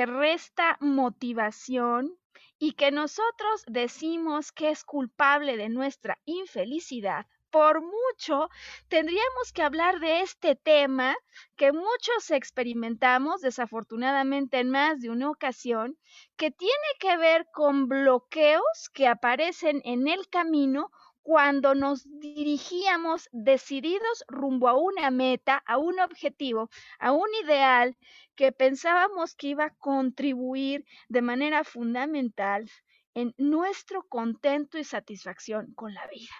Que resta motivación y que nosotros decimos que es culpable de nuestra infelicidad, por mucho tendríamos que hablar de este tema que muchos experimentamos desafortunadamente en más de una ocasión, que tiene que ver con bloqueos que aparecen en el camino cuando nos dirigíamos decididos rumbo a una meta, a un objetivo, a un ideal que pensábamos que iba a contribuir de manera fundamental en nuestro contento y satisfacción con la vida.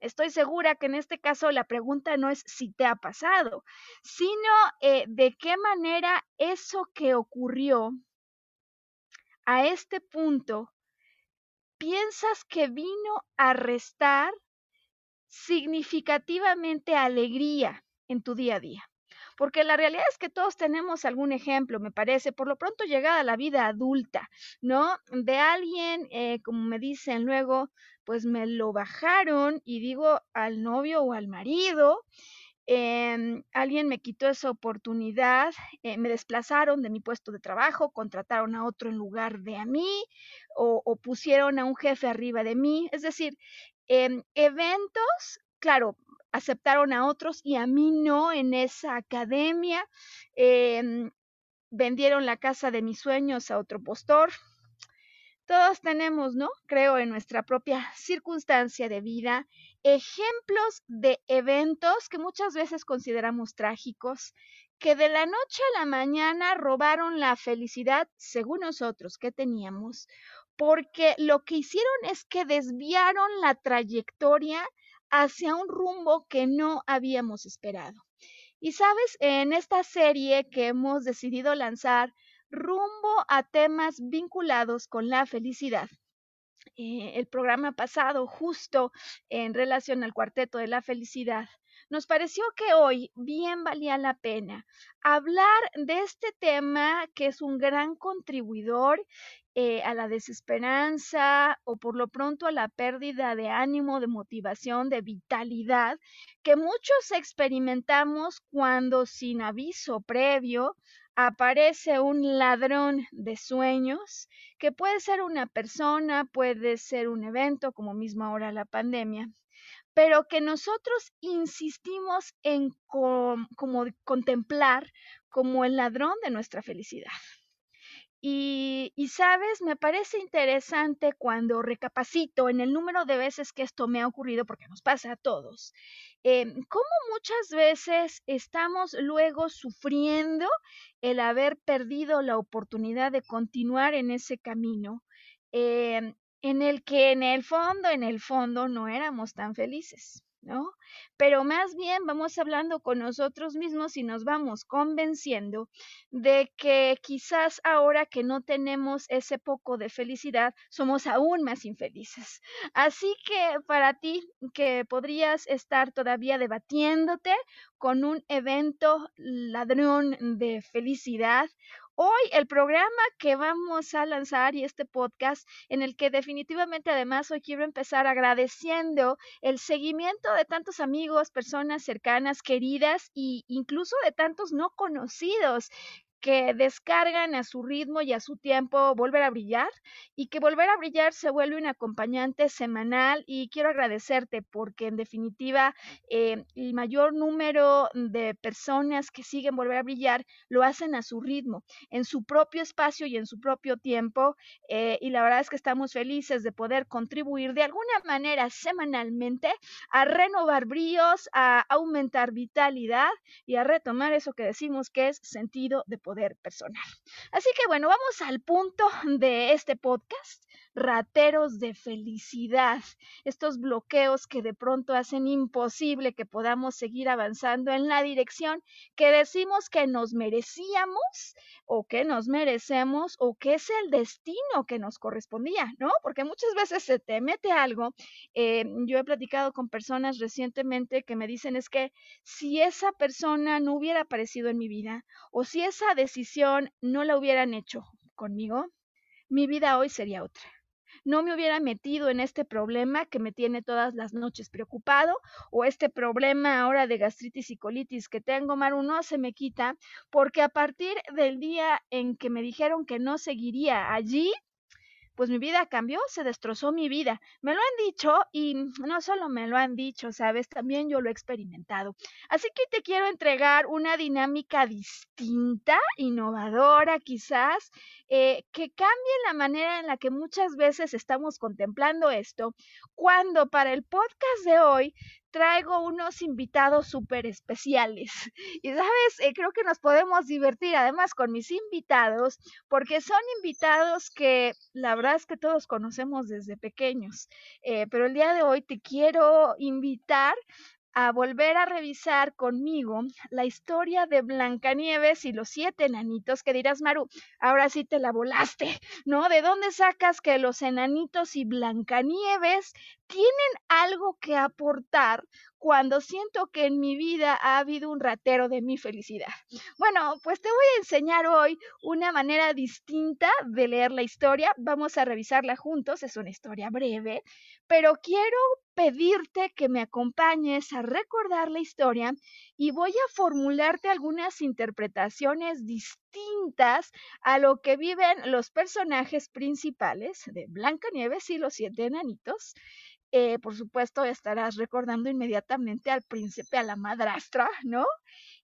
Estoy segura que en este caso la pregunta no es si te ha pasado, sino eh, de qué manera eso que ocurrió a este punto piensas que vino a restar significativamente alegría en tu día a día. Porque la realidad es que todos tenemos algún ejemplo, me parece, por lo pronto llegada a la vida adulta, ¿no? De alguien, eh, como me dicen luego, pues me lo bajaron y digo al novio o al marido, Em, alguien me quitó esa oportunidad, eh, me desplazaron de mi puesto de trabajo, contrataron a otro en lugar de a mí o, pusieron a un jefe arriba de mí. Es decir, em, eventos, claro, aceptaron a otros y a mí no en esa academia. Em, vendieron la casa de mis sueños a otro postor, todos tenemos, ¿no? Creo en nuestra propia circunstancia de vida, ejemplos de eventos que muchas veces consideramos trágicos, que de la noche a la mañana robaron la felicidad, según nosotros, que teníamos, porque lo que hicieron es que desviaron la trayectoria hacia un rumbo que no habíamos esperado. Y sabes, en esta serie que hemos decidido lanzar rumbo a temas vinculados con la felicidad. Eh, el programa pasado, justo en relación al cuarteto de la felicidad, nos pareció que hoy bien valía la pena hablar de este tema que es un gran contribuidor eh, a la desesperanza o por lo pronto a la pérdida de ánimo, de motivación, de vitalidad, que muchos experimentamos cuando sin aviso previo aparece un ladrón de sueños, que puede ser una persona, puede ser un evento, como mismo ahora la pandemia, pero que nosotros insistimos en como contemplar como el ladrón de nuestra felicidad. Y, sabes, me parece interesante cuando recapacito en el número de veces que esto me ha ocurrido, porque nos pasa a todos, eh, cómo muchas veces estamos luego sufriendo el haber perdido la oportunidad de continuar en ese camino, em, en el que en el fondo, en el fondo no éramos tan felices. ¿No? Pero más bien vamos hablando con nosotros mismos y nos vamos convenciendo de que quizás ahora que no tenemos ese poco de felicidad, somos aún más infelices. Así que para ti que podrías estar todavía debatiéndote con un evento ladrón de felicidad hoy el programa que vamos a lanzar y este podcast en el que definitivamente además hoy quiero empezar agradeciendo el seguimiento de tantos amigos, personas cercanas, queridas e incluso de tantos no conocidos que descargan a su ritmo y a su tiempo volver a brillar y que volver a brillar se vuelve un acompañante semanal y quiero agradecerte porque en definitiva eh, el mayor número de personas que siguen volver a brillar lo hacen a su ritmo, en su propio espacio y en su propio tiempo eh, y la verdad es que estamos felices de poder contribuir de alguna manera semanalmente a renovar brillos, a aumentar vitalidad y a retomar eso que decimos que es sentido de poder personal. Así que bueno, vamos al punto de este podcast, rateros de felicidad, estos bloqueos que de pronto hacen imposible que podamos seguir avanzando en la dirección que decimos que nos merecíamos o que nos merecemos o que es el destino que nos correspondía, ¿no? Porque muchas veces se te mete algo. Eh, yo he platicado con personas recientemente que me dicen es que si esa persona no hubiera aparecido en mi vida o si esa decisión no la hubieran hecho conmigo, mi vida hoy sería otra. No me hubiera metido en este problema que me tiene todas las noches preocupado o este problema ahora de gastritis y colitis que tengo, Maru, no se me quita porque a partir del día en que me dijeron que no seguiría allí, pues mi vida cambió, se destrozó mi vida. Me lo han dicho y no solo me lo han dicho, sabes, también yo lo he experimentado. Así que te quiero entregar una dinámica distinta, innovadora quizás, eh, que cambie la manera en la que muchas veces estamos contemplando esto, cuando para el podcast de hoy traigo unos invitados súper especiales. Y sabes, eh, creo que nos podemos divertir además con mis invitados, porque son invitados que la verdad es que todos conocemos desde pequeños. Eh, pero el día de hoy te quiero invitar a volver a revisar conmigo la historia de Blancanieves y los siete enanitos, que dirás, Maru, ahora sí te la volaste, ¿no? ¿De dónde sacas que los enanitos y Blancanieves tienen algo que aportar cuando siento que en mi vida ha habido un ratero de mi felicidad. Bueno, pues te voy a enseñar hoy una manera distinta de leer la historia. Vamos a revisarla juntos, es una historia breve, pero quiero pedirte que me acompañes a recordar la historia y voy a formularte algunas interpretaciones distintas a lo que viven los personajes principales de Blancanieves y los siete enanitos eh, por supuesto, estarás recordando inmediatamente al príncipe, a la madrastra, ¿no?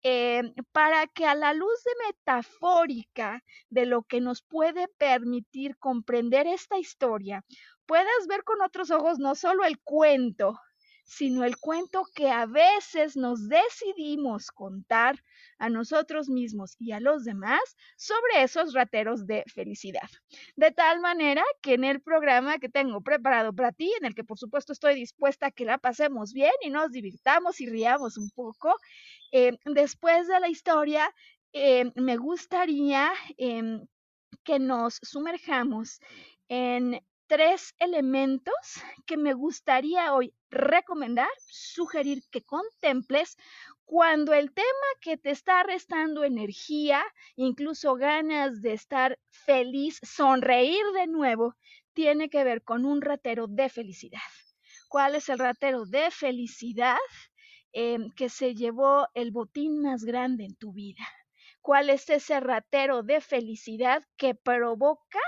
Eh, para que a la luz de metafórica de lo que nos puede permitir comprender esta historia, puedas ver con otros ojos no solo el cuento, sino el cuento que a veces nos decidimos contar a nosotros mismos y a los demás sobre esos rateros de felicidad. De tal manera que en el programa que tengo preparado para ti, en el que por supuesto estoy dispuesta a que la pasemos bien y nos divirtamos y riamos un poco, eh, después de la historia, eh, me gustaría em, que nos sumerjamos en tres elementos que me gustaría hoy recomendar, sugerir que contemples cuando el tema que te está restando energía, incluso ganas de estar feliz, sonreír de nuevo, tiene que ver con un ratero de felicidad. ¿Cuál es el ratero de felicidad em, que se llevó el botín más grande en tu vida? ¿Cuál es ese ratero de felicidad que provoca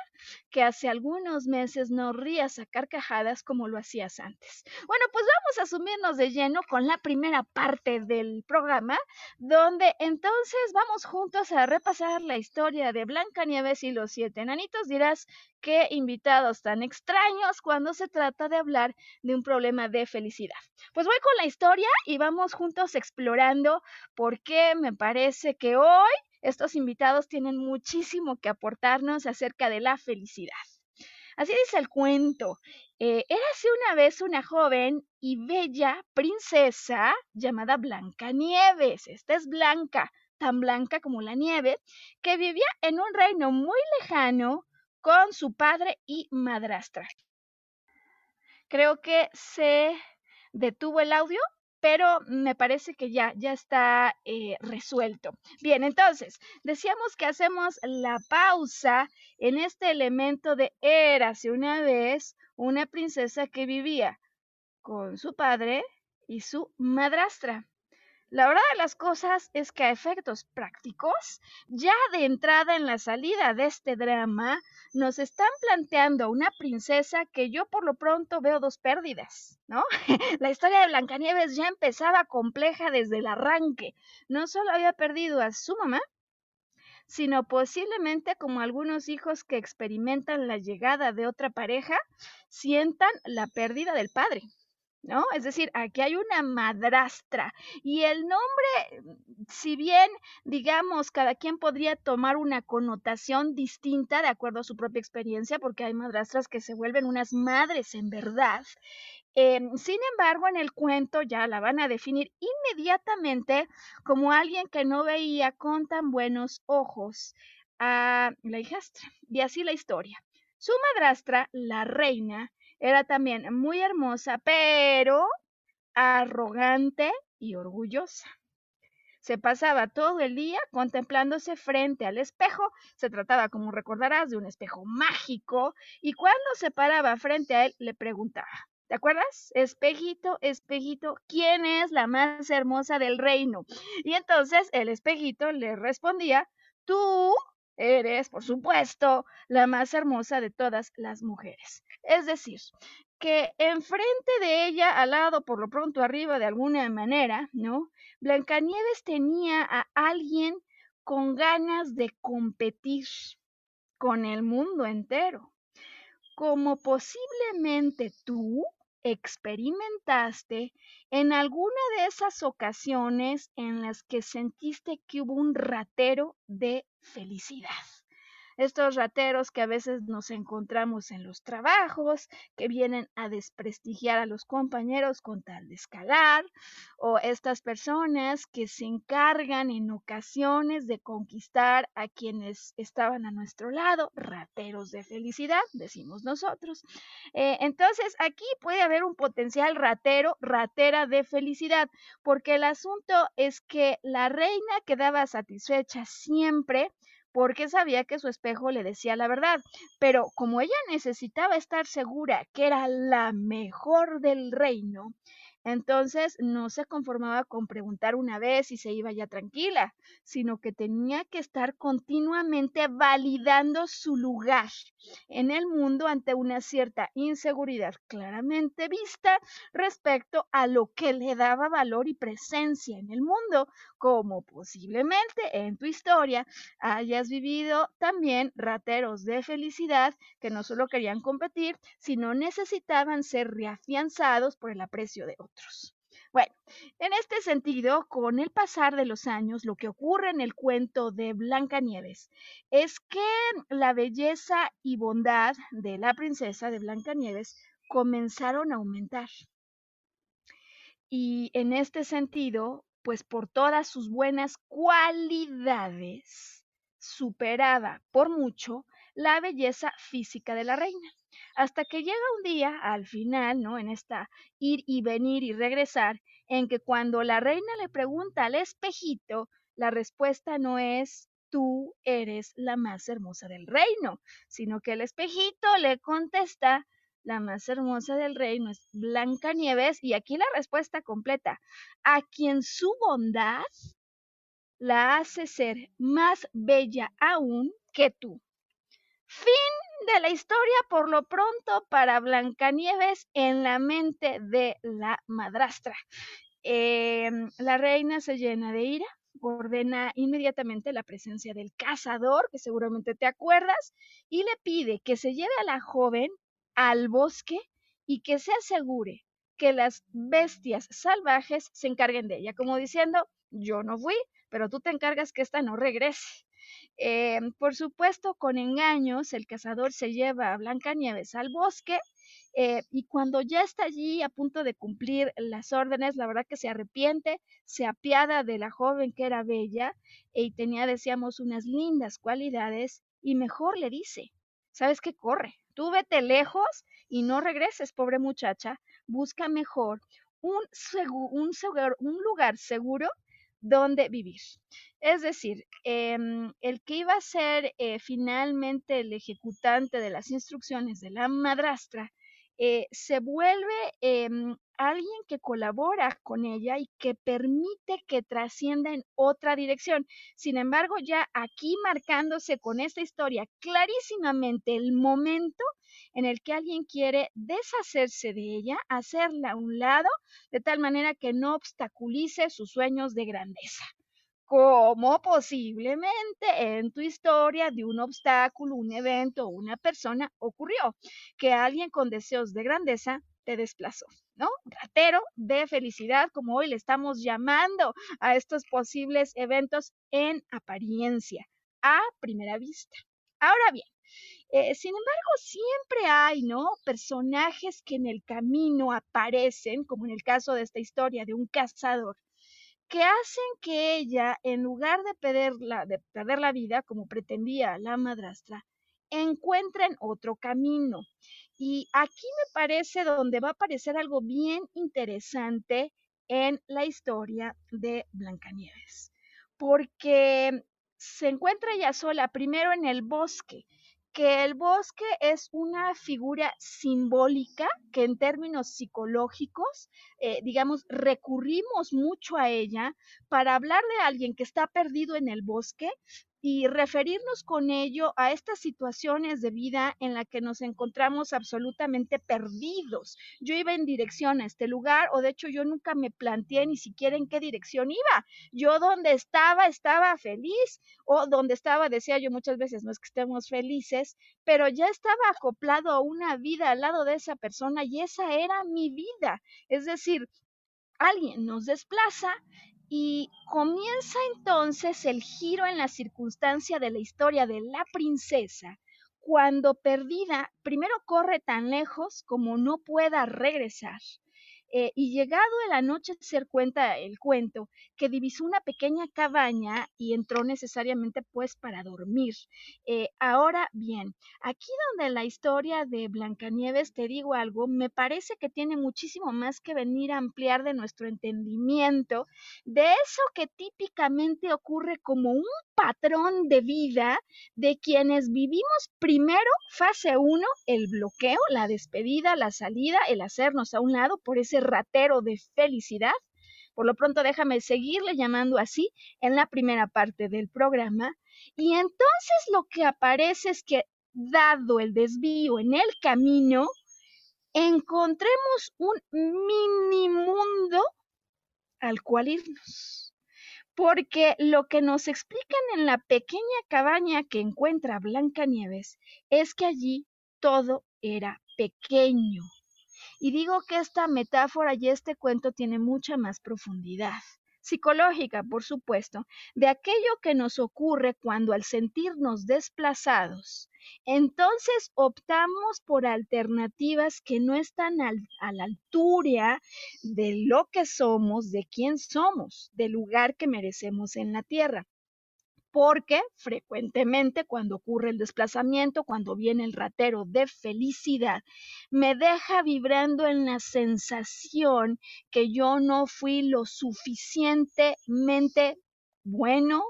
que hace algunos meses no rías a carcajadas como lo hacías antes. Bueno, pues vamos a sumirnos de lleno con la primera parte del programa, donde entonces vamos juntos a repasar la historia de Blancanieves y los siete enanitos. Dirás, qué invitados tan extraños cuando se trata de hablar de un problema de felicidad. Pues voy con la historia y vamos juntos explorando por qué me parece que hoy estos invitados tienen muchísimo que aportarnos acerca de la felicidad. Así dice el cuento. Eh, érase una vez una joven y bella princesa llamada Blanca Nieves. Esta es blanca, tan blanca como la nieve, que vivía en un reino muy lejano con su padre y madrastra. Creo que se detuvo el audio. Pero me parece que ya, ya está eh, resuelto. Bien, entonces, decíamos que hacemos la pausa en este elemento de érase una vez una princesa que vivía con su padre y su madrastra. La verdad de las cosas es que a efectos prácticos, ya de entrada en la salida de este drama, nos están planteando una princesa que yo por lo pronto veo dos pérdidas, ¿no? la historia de Blancanieves ya empezaba compleja desde el arranque. No solo había perdido a su mamá, sino posiblemente como algunos hijos que experimentan la llegada de otra pareja, sientan la pérdida del padre. ¿No? Es decir, aquí hay una madrastra y el nombre, si bien, digamos, cada quien podría tomar una connotación distinta de acuerdo a su propia experiencia, porque hay madrastras que se vuelven unas madres en verdad. Em, sin embargo, en el cuento ya la van a definir inmediatamente como alguien que no veía con tan buenos ojos a la hijastra. Y así la historia. Su madrastra, la reina, era también muy hermosa, pero arrogante y orgullosa. Se pasaba todo el día contemplándose frente al espejo. Se trataba, como recordarás, de un espejo mágico. Y cuando se paraba frente a él, le preguntaba, ¿te acuerdas? Espejito, espejito, ¿quién es la más hermosa del reino? Y entonces el espejito le respondía, tú Eres, por supuesto, la más hermosa de todas las mujeres. Es decir, que enfrente de ella, al lado, por lo pronto arriba de alguna manera, ¿no? Blancanieves tenía a alguien con ganas de competir con el mundo entero, como posiblemente tú experimentaste en alguna de esas ocasiones en las que sentiste que hubo un ratero de felicidad estos rateros que a veces nos encontramos en los trabajos, que vienen a desprestigiar a los compañeros con tal de escalar, o estas personas que se encargan en ocasiones de conquistar a quienes estaban a nuestro lado, rateros de felicidad, decimos nosotros. Eh, entonces, aquí puede haber un potencial ratero, ratera de felicidad, porque el asunto es que la reina quedaba satisfecha siempre porque sabía que su espejo le decía la verdad. Pero como ella necesitaba estar segura que era la mejor del reino, entonces no se conformaba con preguntar una vez y se iba ya tranquila, sino que tenía que estar continuamente validando su lugar en el mundo ante una cierta inseguridad claramente vista respecto a lo que le daba valor y presencia en el mundo, como posiblemente en tu historia hayas vivido también rateros de felicidad que no solo querían competir, sino necesitaban ser reafianzados por el aprecio de otros. Bueno, en este sentido, con el pasar de los años, lo que ocurre en el cuento de Blancanieves es que la belleza y bondad de la princesa de Blancanieves comenzaron a aumentar. Y en este sentido, pues por todas sus buenas cualidades, superaba por mucho la belleza física de la reina hasta que llega un día, al final, ¿no? En esta ir y venir y regresar, en que cuando la reina le pregunta al espejito, la respuesta no es tú eres la más hermosa del reino, sino que el espejito le contesta la más hermosa del reino es Blanca Nieves y aquí la respuesta completa, a quien su bondad la hace ser más bella aún que tú. Fin de la historia por lo pronto para Blancanieves en la mente de la madrastra. Em, la reina se llena de ira, ordena inmediatamente la presencia del cazador, que seguramente te acuerdas, y le pide que se lleve a la joven al bosque y que se asegure que las bestias salvajes se encarguen de ella, como diciendo, yo no fui, pero tú te encargas que esta no regrese. Eh, por supuesto, con engaños, el cazador se lleva a Blancanieves al bosque eh, y cuando ya está allí a punto de cumplir las órdenes, la verdad que se arrepiente, se apiada de la joven que era bella y tenía, decíamos, unas lindas cualidades y mejor le dice, ¿sabes qué? Corre, tú vete lejos y no regreses, pobre muchacha, busca mejor un, un, un lugar seguro donde vivir. Es decir, em, el que iba a ser eh, finalmente el ejecutante de las instrucciones de la madrastra eh, se vuelve em, alguien que colabora con ella y que permite que trascienda en otra dirección. Sin embargo, ya aquí marcándose con esta historia clarísimamente el momento en el que alguien quiere deshacerse de ella, hacerla a un lado, de tal manera que no obstaculice sus sueños de grandeza como posiblemente en tu historia de un obstáculo, un evento una persona ocurrió, que alguien con deseos de grandeza te desplazó, ¿no? Ratero de felicidad, como hoy le estamos llamando a estos posibles eventos en apariencia, a primera vista. Ahora bien, eh, sin embargo, siempre hay, ¿no? Personajes que en el camino aparecen, como en el caso de esta historia de un cazador, que hacen que ella, en lugar de perder la, de perder la vida, como pretendía la madrastra, encuentren otro camino. Y aquí me parece donde va a aparecer algo bien interesante en la historia de Blancanieves, porque se encuentra ella sola primero en el bosque que el bosque es una figura simbólica que en términos psicológicos, eh, digamos, recurrimos mucho a ella para hablar de alguien que está perdido en el bosque y referirnos con ello a estas situaciones de vida en la que nos encontramos absolutamente perdidos. Yo iba en dirección a este lugar o de hecho yo nunca me planteé ni siquiera en qué dirección iba. Yo donde estaba estaba feliz o donde estaba decía yo muchas veces no es que estemos felices, pero ya estaba acoplado a una vida al lado de esa persona y esa era mi vida. Es decir, alguien nos desplaza y comienza entonces el giro en la circunstancia de la historia de la princesa, cuando perdida, primero corre tan lejos como no pueda regresar. Eh, y llegado el anochecer cuenta el cuento que divisó una pequeña cabaña y entró necesariamente pues para dormir. Eh, ahora bien, aquí donde la historia de Blancanieves, te digo algo, me parece que tiene muchísimo más que venir a ampliar de nuestro entendimiento de eso que típicamente ocurre como un patrón de vida de quienes vivimos primero fase 1, el bloqueo, la despedida, la salida, el hacernos a un lado por ese ratero de felicidad. Por lo pronto déjame seguirle llamando así en la primera parte del programa. Y entonces lo que aparece es que, dado el desvío en el camino, encontremos un mini mundo al cual irnos. Porque lo que nos explican en la pequeña cabaña que encuentra Blancanieves es que allí todo era pequeño, y digo que esta metáfora y este cuento tiene mucha más profundidad psicológica, por supuesto, de aquello que nos ocurre cuando al sentirnos desplazados, entonces optamos por alternativas que no están a la altura de lo que somos, de quién somos, del lugar que merecemos en la tierra porque frecuentemente cuando ocurre el desplazamiento, cuando viene el ratero de felicidad, me deja vibrando en la sensación que yo no fui lo suficientemente bueno,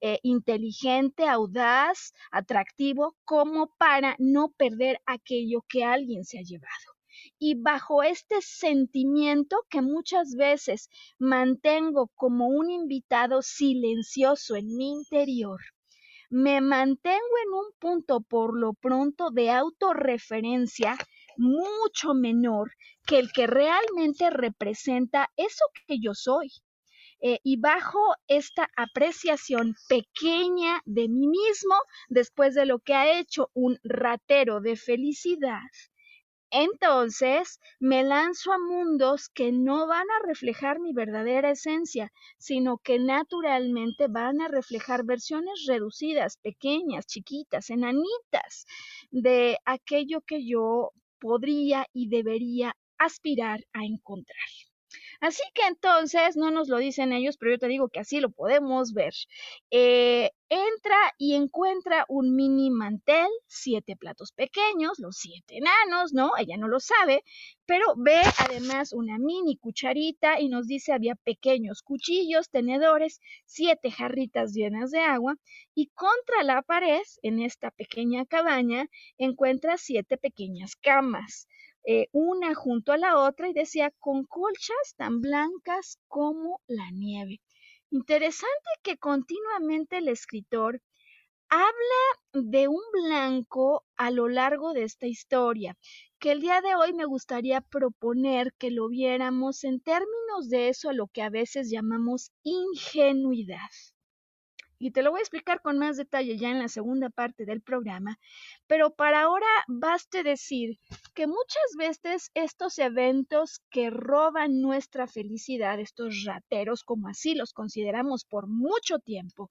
eh, inteligente, audaz, atractivo, como para no perder aquello que alguien se ha llevado y bajo este sentimiento que muchas veces mantengo como un invitado silencioso en mi interior, me mantengo en un punto por lo pronto de autorreferencia mucho menor que el que realmente representa eso que yo soy. Eh, y bajo esta apreciación pequeña de mí mismo, después de lo que ha hecho un ratero de felicidad, entonces me lanzo a mundos que no van a reflejar mi verdadera esencia, sino que naturalmente van a reflejar versiones reducidas, pequeñas, chiquitas, enanitas de aquello que yo podría y debería aspirar a encontrar. Así que entonces, no nos lo dicen ellos, pero yo te digo que así lo podemos ver. Eh, entra y encuentra un mini mantel, siete platos pequeños, los siete enanos, ¿no? Ella no lo sabe, pero ve además una mini cucharita y nos dice había pequeños cuchillos, tenedores, siete jarritas llenas de agua y contra la pared, en esta pequeña cabaña, encuentra siete pequeñas camas. Eh, una junto a la otra y decía con colchas tan blancas como la nieve. Interesante que continuamente el escritor habla de un blanco a lo largo de esta historia, que el día de hoy me gustaría proponer que lo viéramos en términos de eso a lo que a veces llamamos ingenuidad y te lo voy a explicar con más detalle ya en la segunda parte del programa, pero para ahora baste decir que muchas veces estos eventos que roban nuestra felicidad, estos rateros, como así los consideramos por mucho tiempo,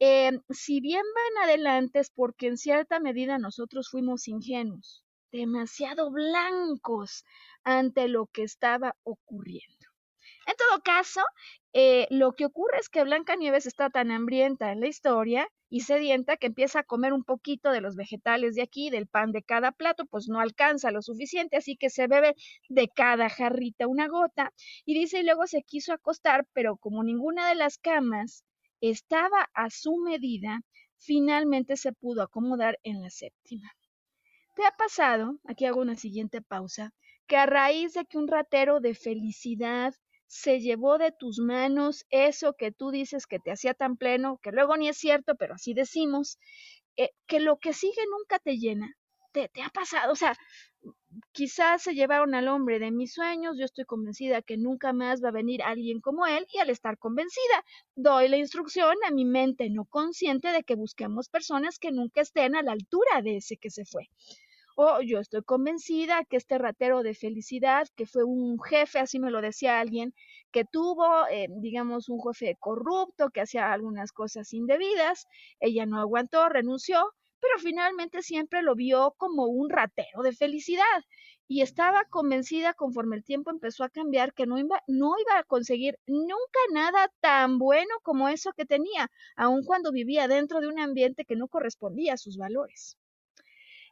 eh, si bien van adelante es porque en cierta medida nosotros fuimos ingenuos, demasiado blancos ante lo que estaba ocurriendo. En todo caso, eh, lo que ocurre es que Blancanieves está tan hambrienta en la historia y sedienta que empieza a comer un poquito de los vegetales de aquí, del pan de cada plato, pues no alcanza lo suficiente, así que se bebe de cada jarrita una gota y dice y luego se quiso acostar, pero como ninguna de las camas estaba a su medida, finalmente se pudo acomodar en la séptima. ¿Te ha pasado? Aquí hago una siguiente pausa que a raíz de que un ratero de felicidad se llevó de tus manos eso que tú dices que te hacía tan pleno, que luego ni es cierto, pero así decimos, eh, que lo que sigue nunca te llena. Te, te ha pasado, o sea, quizás se llevaron al hombre de mis sueños, yo estoy convencida que nunca más va a venir alguien como él y al estar convencida, doy la instrucción a mi mente no consciente de que busquemos personas que nunca estén a la altura de ese que se fue o yo estoy convencida que este ratero de felicidad, que fue un jefe, así me lo decía alguien, que tuvo, eh, digamos, un jefe corrupto, que hacía algunas cosas indebidas, ella no aguantó, renunció, pero finalmente siempre lo vio como un ratero de felicidad y estaba convencida conforme el tiempo empezó a cambiar que no iba, no iba a conseguir nunca nada tan bueno como eso que tenía, aun cuando vivía dentro de un ambiente que no correspondía a sus valores.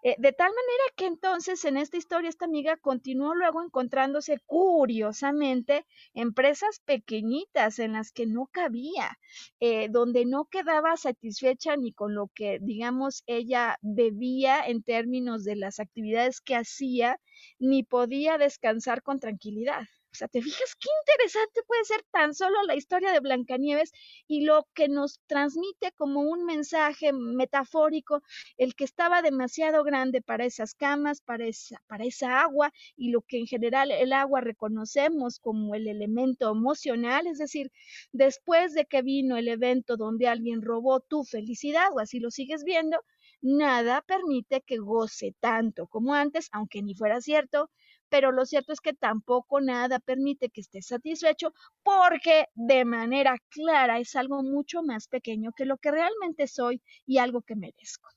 Eh, de tal manera que entonces en esta historia esta amiga continuó luego encontrándose curiosamente empresas pequeñitas en las que no cabía, eh, donde no quedaba satisfecha ni con lo que, digamos, ella debía en términos de las actividades que hacía, ni podía descansar con tranquilidad. Sea, ¿te fijas qué interesante puede ser tan solo la historia de Blancanieves y lo que nos transmite como un mensaje metafórico, el que estaba demasiado grande para esas camas, para esa, para esa agua y lo que en general el agua reconocemos como el elemento emocional, es decir, después de que vino el evento donde alguien robó tu felicidad o así lo sigues viendo, nada permite que goce tanto como antes, aunque ni fuera cierto, pero lo cierto es que tampoco nada permite que estés satisfecho porque de manera clara es algo mucho más pequeño que lo que realmente soy y algo que merezco.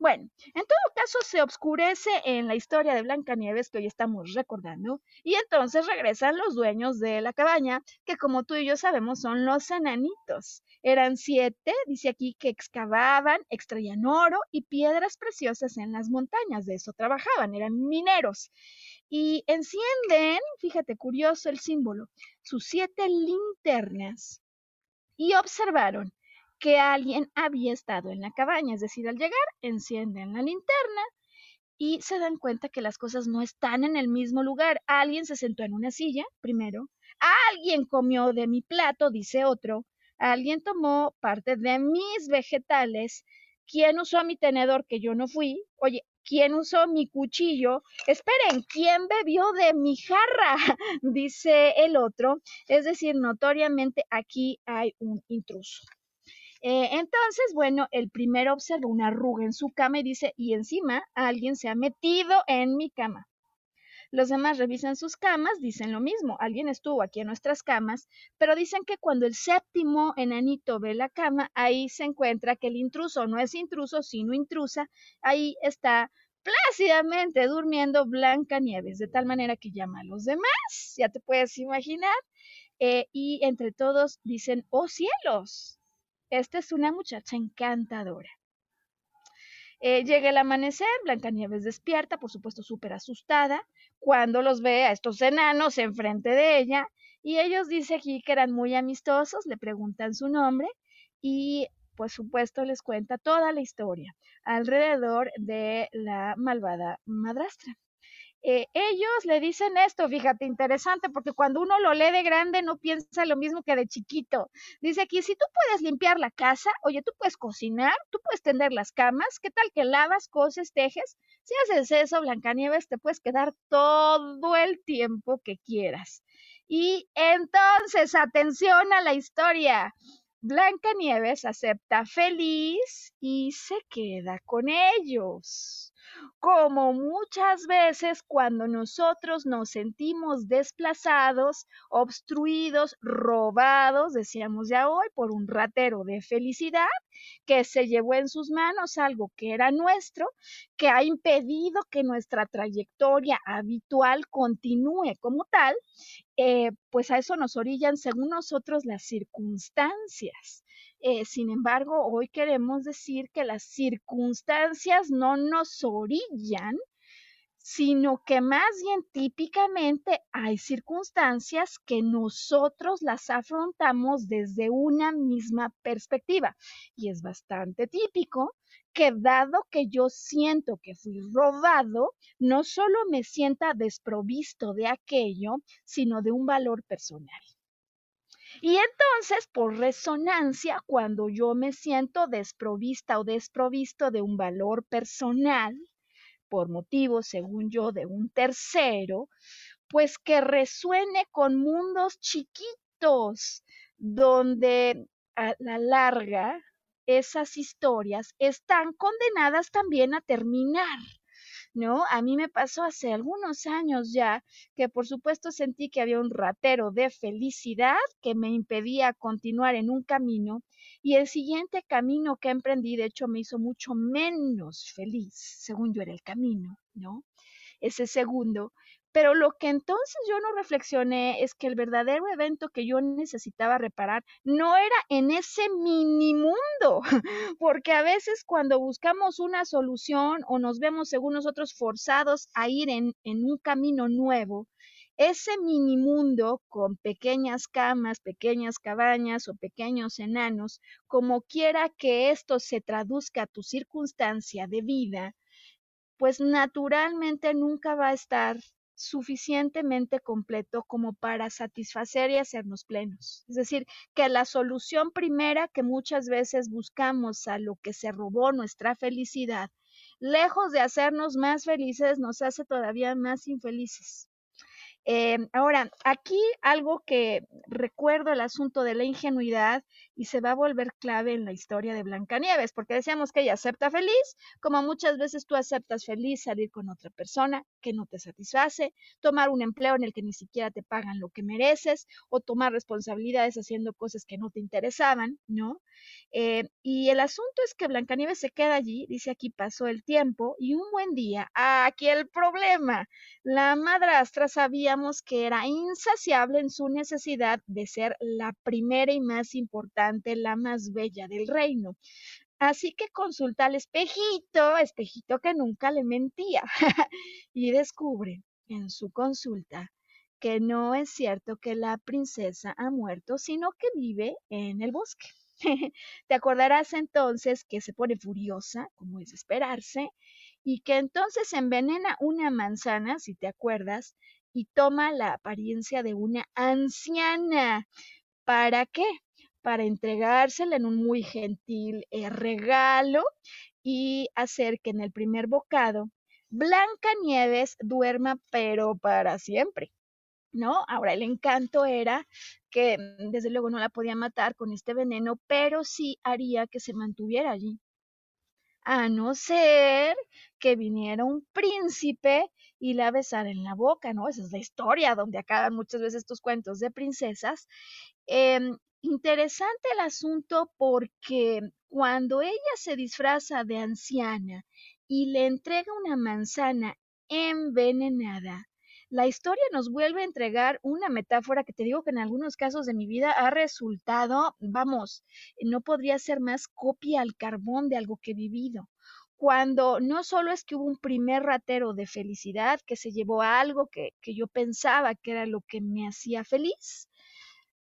Bueno, en todo caso se oscurece en la historia de Blancanieves que hoy estamos recordando y entonces regresan los dueños de la cabaña, que como tú y yo sabemos son los enanitos. Eran siete, dice aquí, que excavaban, extraían oro y piedras preciosas en las montañas, de eso trabajaban, eran mineros y encienden, fíjate, curioso el símbolo, sus siete linternas y observaron que alguien había estado en la cabaña, es decir, al llegar, encienden la linterna y se dan cuenta que las cosas no están en el mismo lugar. Alguien se sentó en una silla, primero, alguien comió de mi plato, dice otro, alguien tomó parte de mis vegetales, ¿quién usó mi tenedor que yo no fui? Oye, ¿Quién usó mi cuchillo? Esperen, ¿quién bebió de mi jarra? Dice el otro. Es decir, notoriamente aquí hay un intruso. Eh, entonces, bueno, el primero observa una arruga en su cama y dice, y encima alguien se ha metido en mi cama. Los demás revisan sus camas, dicen lo mismo, alguien estuvo aquí en nuestras camas, pero dicen que cuando el séptimo enanito ve la cama, ahí se encuentra que el intruso no es intruso, sino intrusa, ahí está plácidamente durmiendo Blancanieves, de tal manera que llama a los demás, ya te puedes imaginar, eh, y entre todos dicen, oh cielos, esta es una muchacha encantadora. Eh, llega el amanecer, Blancanieves despierta, por supuesto súper asustada, cuando los ve a estos enanos enfrente de ella, y ellos dicen aquí que eran muy amistosos, le preguntan su nombre, y por supuesto les cuenta toda la historia alrededor de la malvada madrastra. Eh, ellos le dicen esto, fíjate, interesante, porque cuando uno lo lee de grande no piensa lo mismo que de chiquito. Dice aquí, si tú puedes limpiar la casa, oye, tú puedes cocinar, tú puedes tender las camas, ¿qué tal que lavas, coses, tejes? Si haces eso, Blancanieves, te puedes quedar todo el tiempo que quieras. Y entonces, atención a la historia. Blancanieves acepta feliz y se queda con ellos. Como muchas veces cuando nosotros nos sentimos desplazados, obstruidos, robados, decíamos ya hoy, por un ratero de felicidad que se llevó en sus manos algo que era nuestro, que ha impedido que nuestra trayectoria habitual continúe como tal eh, pues a eso nos orillan según nosotros las circunstancias. Eh, sin embargo, hoy queremos decir que las circunstancias no nos orillan, sino que más bien típicamente hay circunstancias que nosotros las afrontamos desde una misma perspectiva. Y es bastante típico que dado que yo siento que fui robado, no solo me sienta desprovisto de aquello, sino de un valor personal. Y entonces, por resonancia, cuando yo me siento desprovista o desprovisto de un valor personal, por motivo, según yo, de un tercero, pues que resuene con mundos chiquitos, donde a la larga esas historias están condenadas también a terminar. ¿No? A mí me pasó hace algunos años ya que por supuesto sentí que había un ratero de felicidad que me impedía continuar en un camino y el siguiente camino que emprendí de hecho me hizo mucho menos feliz, según yo era el camino, ¿no? Ese segundo pero lo que entonces yo no reflexioné es que el verdadero evento que yo necesitaba reparar no era en ese mini mundo, porque a veces cuando buscamos una solución o nos vemos según nosotros forzados a ir en, en un camino nuevo, ese mini mundo con pequeñas camas, pequeñas cabañas o pequeños enanos, como quiera que esto se traduzca a tu circunstancia de vida, pues naturalmente nunca va a estar suficientemente completo como para satisfacer y hacernos plenos. Es decir, que la solución primera que muchas veces buscamos a lo que se robó nuestra felicidad, lejos de hacernos más felices, nos hace todavía más infelices. Eh, ahora, aquí algo que recuerdo el asunto de la ingenuidad y se va a volver clave en la historia de Blancanieves, porque decíamos que ella acepta feliz, como muchas veces tú aceptas feliz salir con otra persona que no te satisface, tomar un empleo en el que ni siquiera te pagan lo que mereces o tomar responsabilidades haciendo cosas que no te interesaban, ¿no? Eh, y el asunto es que Blancanieves se queda allí, dice aquí pasó el tiempo y un buen día, aquí el problema, la madrastra sabíamos que era insaciable en su necesidad de ser la primera y más importante, la más bella del reino. Así que consulta al espejito, espejito que nunca le mentía, y descubre en su consulta que no es cierto que la princesa ha muerto, sino que vive en el bosque. Te acordarás entonces que se pone furiosa, como es esperarse, y que entonces envenena una manzana, si te acuerdas, y toma la apariencia de una anciana. ¿Para qué? Para entregársela en un muy gentil eh, regalo y hacer que en el primer bocado Blanca Nieves duerma, pero para siempre. ¿no? Ahora, el encanto era que mm, desde luego no la podía matar con este veneno, pero sí haría que se mantuviera allí. A no ser que viniera un príncipe y la besara en la boca, ¿no? Esa es la historia donde acaban muchas veces estos cuentos de princesas. Em, interesante el asunto porque cuando ella se disfraza de anciana y le entrega una manzana envenenada, la historia nos vuelve a entregar una metáfora que te digo que en algunos casos de mi vida ha resultado, vamos, no podría ser más copia al carbón de algo que he vivido. Cuando no solo es que hubo un primer ratero de felicidad que se llevó a algo que, que yo pensaba que era lo que me hacía feliz,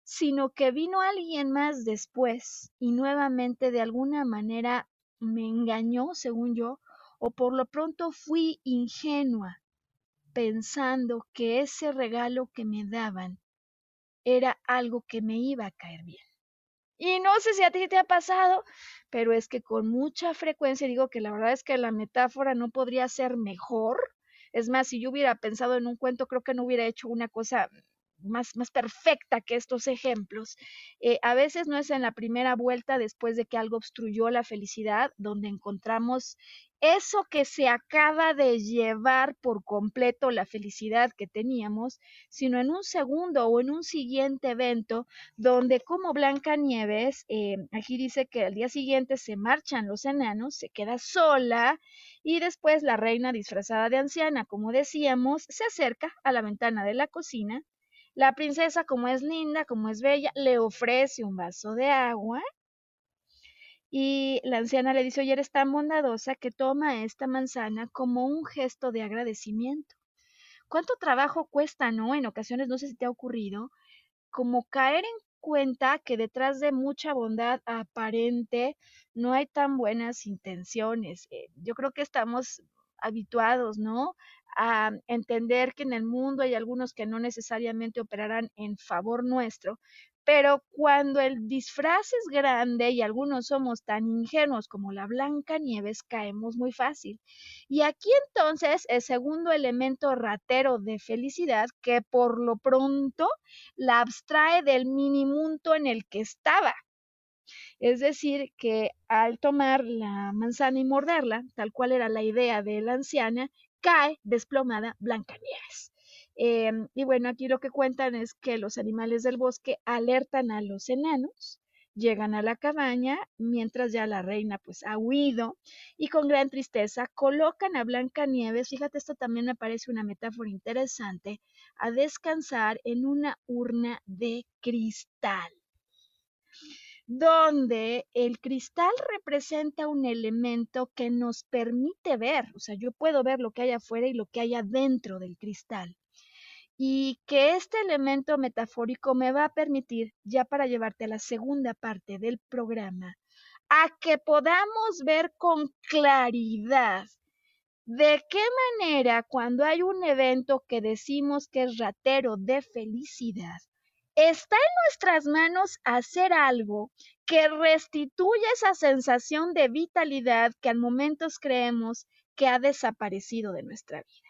sino que vino alguien más después y nuevamente de alguna manera me engañó, según yo, o por lo pronto fui ingenua pensando que ese regalo que me daban era algo que me iba a caer bien. Y no sé si a ti te ha pasado, pero es que con mucha frecuencia digo que la verdad es que la metáfora no podría ser mejor. Es más, si yo hubiera pensado en un cuento, creo que no hubiera hecho una cosa más, más perfecta que estos ejemplos. Eh, a veces no es en la primera vuelta después de que algo obstruyó la felicidad donde encontramos eso que se acaba de llevar por completo la felicidad que teníamos, sino en un segundo o en un siguiente evento donde como Blanca Nieves, eh, aquí dice que al día siguiente se marchan los enanos, se queda sola y después la reina disfrazada de anciana, como decíamos, se acerca a la ventana de la cocina. La princesa, como es linda, como es bella, le ofrece un vaso de agua y la anciana le dice, oye, eres tan bondadosa que toma esta manzana como un gesto de agradecimiento. ¿Cuánto trabajo cuesta, no? En ocasiones, no sé si te ha ocurrido, como caer en cuenta que detrás de mucha bondad aparente no hay tan buenas intenciones. Eh, yo creo que estamos habituados, ¿no? A entender que en el mundo hay algunos que no necesariamente operarán en favor nuestro, pero cuando el disfraz es grande y algunos somos tan ingenuos como la Blanca Nieves, caemos muy fácil. Y aquí entonces el segundo elemento ratero de felicidad que por lo pronto la abstrae del minimunto en el que estaba. Es decir, que al tomar la manzana y morderla, tal cual era la idea de la anciana, cae desplomada Blancanieves. Em, y bueno, aquí lo que cuentan es que los animales del bosque alertan a los enanos, llegan a la cabaña mientras ya la reina pues ha huido y con gran tristeza colocan a Blancanieves, fíjate esto también me parece una metáfora interesante, a descansar en una urna de cristal donde el cristal representa un elemento que nos permite ver, o sea, yo puedo ver lo que hay afuera y lo que hay adentro del cristal. Y que este elemento metafórico me va a permitir, ya para llevarte a la segunda parte del programa, a que podamos ver con claridad de qué manera cuando hay un evento que decimos que es ratero de felicidad, está en nuestras manos hacer algo que restituya esa sensación de vitalidad que al momentos creemos que ha desaparecido de nuestra vida.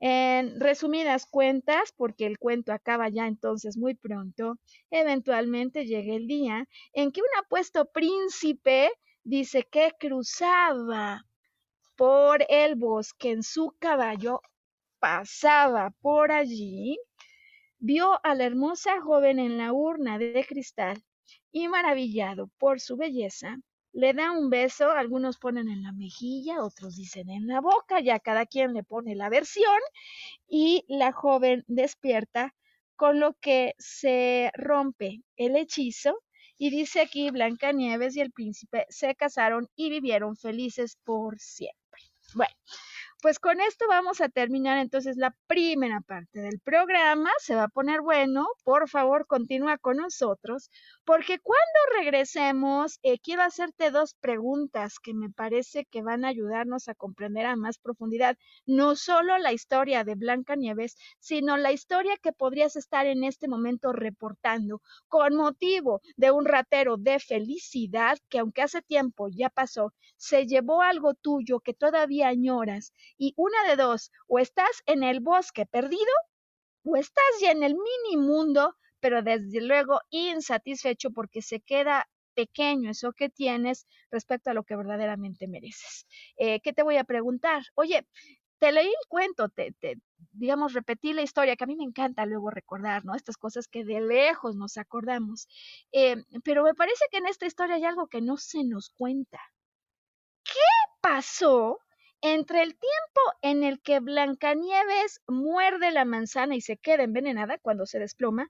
En resumidas cuentas, porque el cuento acaba ya entonces muy pronto, eventualmente llega el día en que un apuesto príncipe dice que cruzaba por el bosque en su caballo, pasaba por allí, vio a la hermosa joven en la urna de cristal y maravillado por su belleza, le da un beso, algunos ponen en la mejilla, otros dicen en la boca, ya cada quien le pone la versión y la joven despierta con lo que se rompe el hechizo y dice aquí Blancanieves y el príncipe se casaron y vivieron felices por siempre. Bueno, pues con esto vamos a terminar entonces la primera parte del programa. Se va a poner bueno. Por favor, continúa con nosotros, porque cuando regresemos, eh, quiero hacerte dos preguntas que me parece que van a ayudarnos a comprender a más profundidad no solo la historia de Blanca Nieves, sino la historia que podrías estar en este momento reportando con motivo de un ratero de felicidad que aunque hace tiempo ya pasó, se llevó algo tuyo que todavía añoras y una de dos, o estás en el bosque perdido o estás ya en el mini mundo, pero desde luego insatisfecho porque se queda pequeño eso que tienes respecto a lo que verdaderamente mereces. Eh, ¿Qué te voy a preguntar? Oye, te leí el cuento, te, digamos, repetí la historia, que a mí me encanta luego recordar, ¿no? Estas cosas que de lejos nos acordamos. Eh, pero me parece que en esta historia hay algo que no se nos cuenta. ¿Qué pasó entre el tiempo en el que Blancanieves muerde la manzana y se queda envenenada cuando se desploma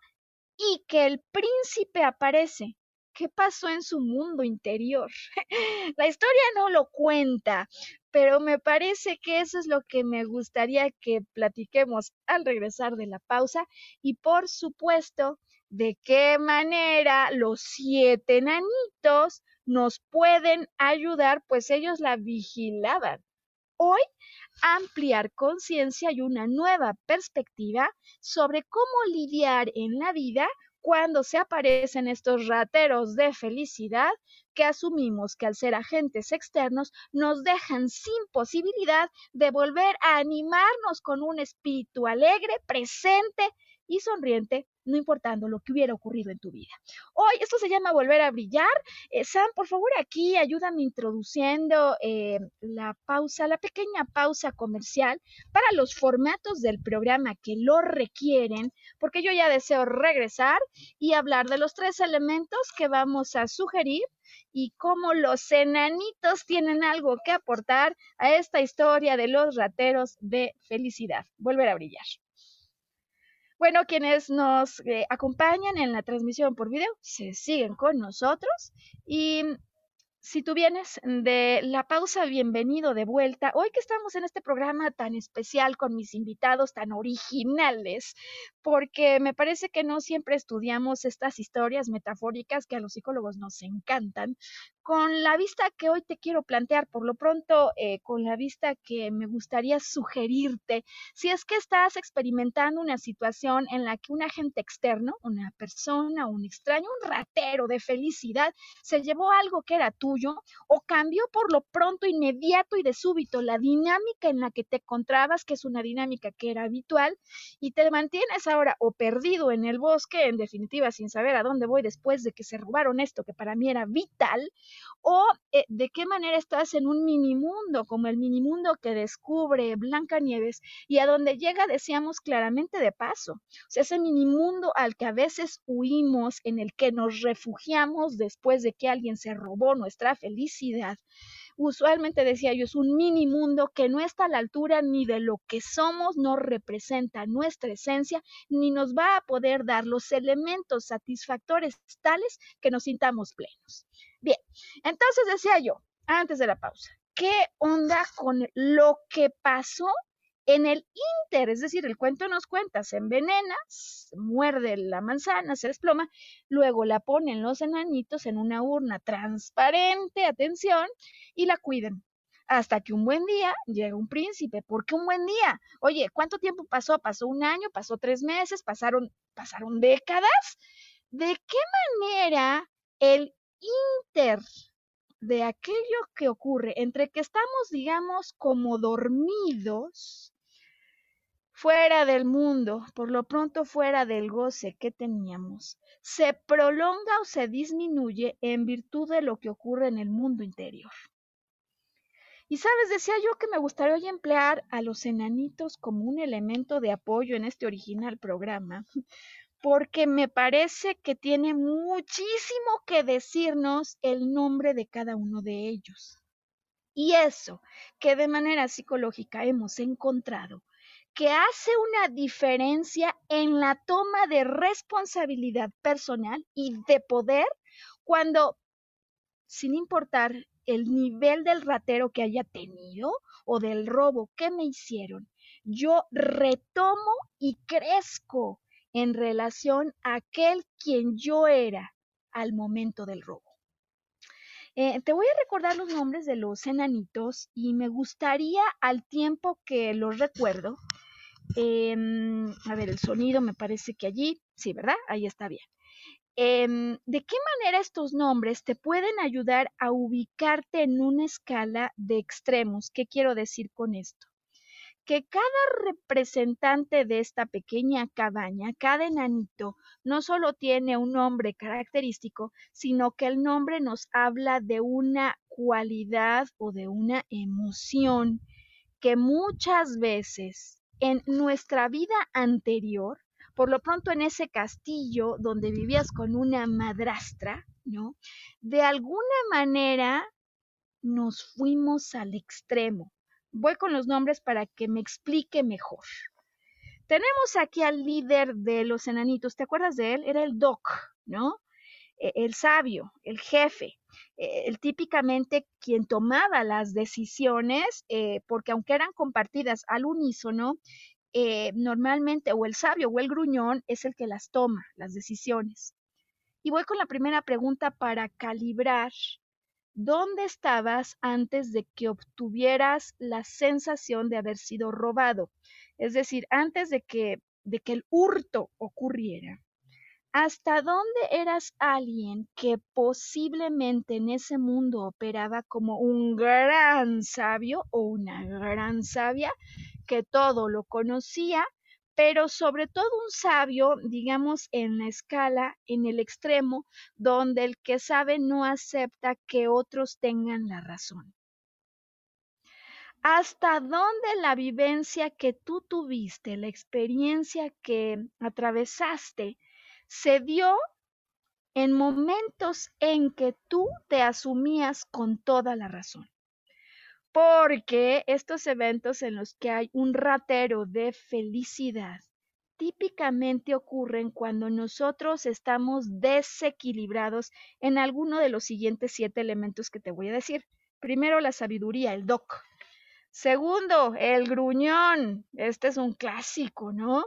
y que el príncipe aparece. ¿Qué pasó en su mundo interior? la historia no lo cuenta, pero me parece que eso es lo que me gustaría que platiquemos al regresar de la pausa y por supuesto de qué manera los siete enanitos nos pueden ayudar, pues ellos la vigilaban. Hoy, ampliar conciencia y una nueva perspectiva sobre cómo lidiar en la vida cuando se aparecen estos rateros de felicidad que asumimos que al ser agentes externos nos dejan sin posibilidad de volver a animarnos con un espíritu alegre, presente y sonriente no importando lo que hubiera ocurrido en tu vida. Hoy esto se llama volver a brillar. Eh, Sam, por favor, aquí ayúdame introduciendo eh, la pausa, la pequeña pausa comercial para los formatos del programa que lo requieren, porque yo ya deseo regresar y hablar de los tres elementos que vamos a sugerir y cómo los enanitos tienen algo que aportar a esta historia de los rateros de felicidad. Volver a brillar. Bueno, quienes nos eh, acompañan en la transmisión por video se siguen con nosotros y si tú vienes de la pausa, bienvenido de vuelta. Hoy que estamos en este programa tan especial con mis invitados tan originales, porque me parece que no siempre estudiamos estas historias metafóricas que a los psicólogos nos encantan, con la vista que hoy te quiero plantear, por lo pronto, eh, con la vista que me gustaría sugerirte, si es que estás experimentando una situación en la que un agente externo, una persona, un extraño, un ratero de felicidad, se llevó algo que era tuyo o cambió por lo pronto, inmediato y de súbito la dinámica en la que te encontrabas, que es una dinámica que era habitual, y te mantienes ahora o perdido en el bosque, en definitiva, sin saber a dónde voy después de que se robaron esto que para mí era vital, o eh, de qué manera estás en un minimundo, como el minimundo que descubre Blancanieves y a donde llega, decíamos claramente, de paso. O sea, ese minimundo al que a veces huimos, en el que nos refugiamos después de que alguien se robó nuestra felicidad. Usualmente decía yo, es un minimundo que no está a la altura ni de lo que somos, no representa nuestra esencia, ni nos va a poder dar los elementos satisfactores tales que nos sintamos plenos. Bien, entonces decía yo, antes de la pausa, ¿qué onda con lo que pasó en el inter? Es decir, el cuento nos cuenta, se envenena, muerde la manzana, se desploma, luego la ponen los enanitos en una urna transparente, atención, y la cuiden. Hasta que un buen día llega un príncipe. ¿Por qué un buen día? Oye, ¿cuánto tiempo pasó? ¿Pasó un año? ¿Pasó tres meses? ¿Pasaron, pasaron décadas? ¿De qué manera el inter de aquello que ocurre entre que estamos, digamos, como dormidos fuera del mundo, por lo pronto fuera del goce que teníamos, se prolonga o se disminuye en virtud de lo que ocurre en el mundo interior. Y sabes, decía yo que me gustaría hoy emplear a los enanitos como un elemento de apoyo en este original programa, porque me parece que tiene muchísimo que decirnos el nombre de cada uno de ellos. Y eso que de manera psicológica hemos encontrado que hace una diferencia en la toma de responsabilidad personal y de poder cuando, sin importar el nivel del ratero que haya tenido o del robo que me hicieron, yo retomo y crezco en relación a aquel quien yo era al momento del robo. Eh, te voy a recordar los nombres de los enanitos y me gustaría al tiempo que los recuerdo, em, a ver, el sonido me parece que allí, sí, ¿verdad? Ahí está bien. Em, ¿De qué manera estos nombres te pueden ayudar a ubicarte en una escala de extremos? ¿Qué quiero decir con esto? Que cada representante de esta pequeña cabaña, cada enanito, no solo tiene un nombre característico, sino que el nombre nos habla de una cualidad o de una emoción que muchas veces en nuestra vida anterior, por lo pronto en ese castillo donde vivías con una madrastra, ¿no? De alguna manera nos fuimos al extremo voy con los nombres para que me explique mejor. Tenemos aquí al líder de los enanitos, ¿te acuerdas de él? Era el Doc, ¿no? E, el sabio, el jefe, e, el típicamente quien tomaba las decisiones, eh, porque aunque eran compartidas al unísono, eh, normalmente o el sabio o el gruñón es el que las toma, las decisiones. Y voy con la primera pregunta para calibrar ¿Dónde estabas antes de que obtuvieras la sensación de haber sido robado? Es decir, antes de que, de que el hurto ocurriera. ¿Hasta dónde eras alguien que posiblemente en ese mundo operaba como un gran sabio o una gran sabia que todo lo conocía pero sobre todo un sabio, digamos, en la escala, en el extremo, donde el que sabe no acepta que otros tengan la razón. ¿Hasta dónde la vivencia que tú tuviste, la experiencia que atravesaste, se dio en momentos en que tú te asumías con toda la razón? Porque estos eventos en los que hay un ratero de felicidad típicamente ocurren cuando nosotros estamos desequilibrados en alguno de los siguientes siete elementos que te voy a decir. Primero, la sabiduría, el doc. Segundo, el gruñón. Este es un clásico, ¿no?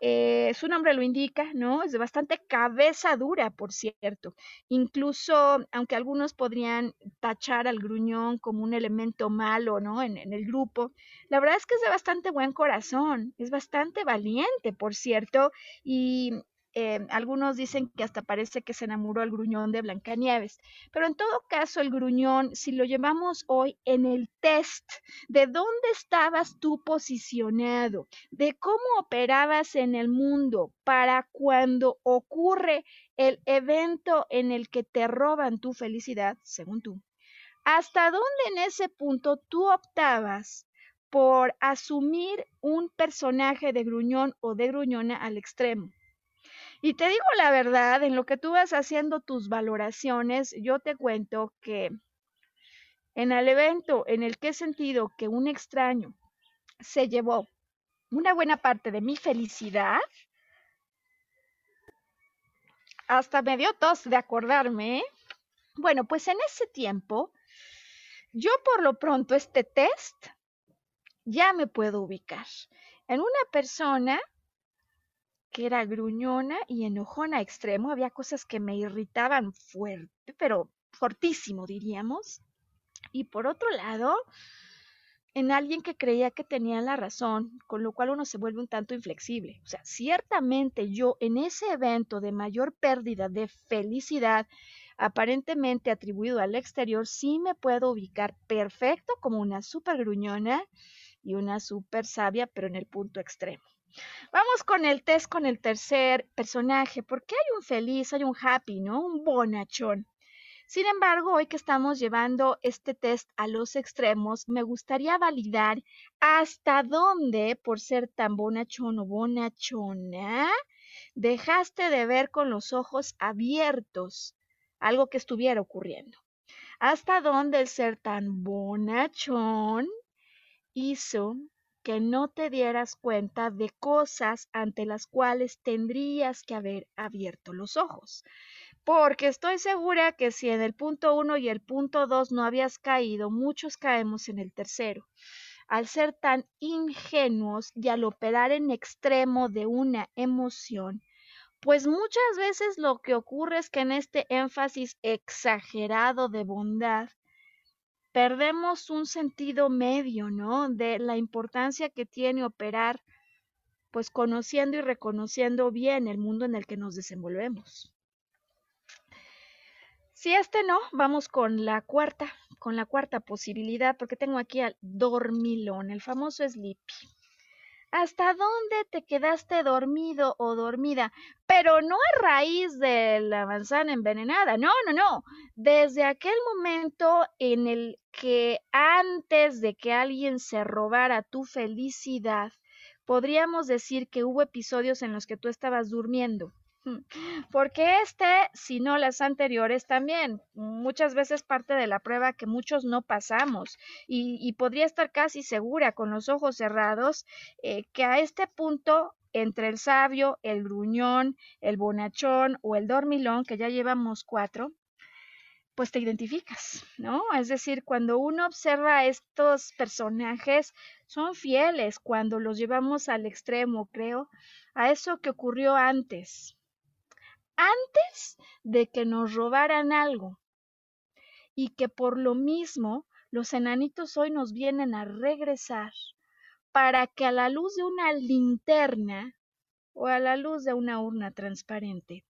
Eh, su nombre lo indica, ¿no? Es de bastante cabeza dura, por cierto. Incluso, aunque algunos podrían tachar al gruñón como un elemento malo, ¿no? En, en el grupo, la verdad es que es de bastante buen corazón, es bastante valiente, por cierto, y eh, algunos dicen que hasta parece que se enamoró el gruñón de Blancanieves. Pero en todo caso, el gruñón, si lo llevamos hoy en el test de dónde estabas tú posicionado, de cómo operabas en el mundo para cuando ocurre el evento en el que te roban tu felicidad, según tú, hasta dónde en ese punto tú optabas por asumir un personaje de gruñón o de gruñona al extremo. Y te digo la verdad, en lo que tú vas haciendo tus valoraciones, yo te cuento que en el evento en el que he sentido que un extraño se llevó una buena parte de mi felicidad, hasta me dio tos de acordarme. Bueno, pues en ese tiempo, yo por lo pronto este test ya me puedo ubicar en una persona que era gruñona y enojona extremo. Había cosas que me irritaban fuerte, pero fortísimo, diríamos. Y por otro lado, en alguien que creía que tenía la razón, con lo cual uno se vuelve un tanto inflexible. O sea, ciertamente yo en ese evento de mayor pérdida de felicidad, aparentemente atribuido al exterior, sí me puedo ubicar perfecto como una súper gruñona y una súper sabia, pero en el punto extremo. Vamos con el test con el tercer personaje, porque hay un feliz, hay un happy, ¿no? Un bonachón. Sin embargo, hoy que estamos llevando este test a los extremos, me gustaría validar hasta dónde, por ser tan bonachón o bonachona, dejaste de ver con los ojos abiertos algo que estuviera ocurriendo. Hasta dónde el ser tan bonachón hizo que no te dieras cuenta de cosas ante las cuales tendrías que haber abierto los ojos. Porque estoy segura que si en el punto uno y el punto dos no habías caído, muchos caemos en el tercero. Al ser tan ingenuos y al operar en extremo de una emoción, pues muchas veces lo que ocurre es que en este énfasis exagerado de bondad, perdemos un sentido medio, ¿no? De la importancia que tiene operar, pues conociendo y reconociendo bien el mundo en el que nos desenvolvemos. Si este no, vamos con la cuarta, con la cuarta posibilidad, porque tengo aquí al dormilón, el famoso sleepy. ¿Hasta dónde te quedaste dormido o dormida? Pero no a raíz de la manzana envenenada, no, no, no. Desde aquel momento en el que antes de que alguien se robara tu felicidad, podríamos decir que hubo episodios en los que tú estabas durmiendo. Porque este, si no las anteriores, también muchas veces parte de la prueba que muchos no pasamos y, podría estar casi segura con los ojos cerrados eh, que a este punto entre el sabio, el gruñón, el bonachón o el dormilón, que ya llevamos cuatro, pues te identificas, ¿no? Es decir, cuando uno observa a estos personajes, son fieles cuando los llevamos al extremo, creo, a eso que ocurrió antes, antes de que nos robaran algo. Y que por lo mismo los enanitos hoy nos vienen a regresar para que a la luz de una linterna o a la luz de una urna transparente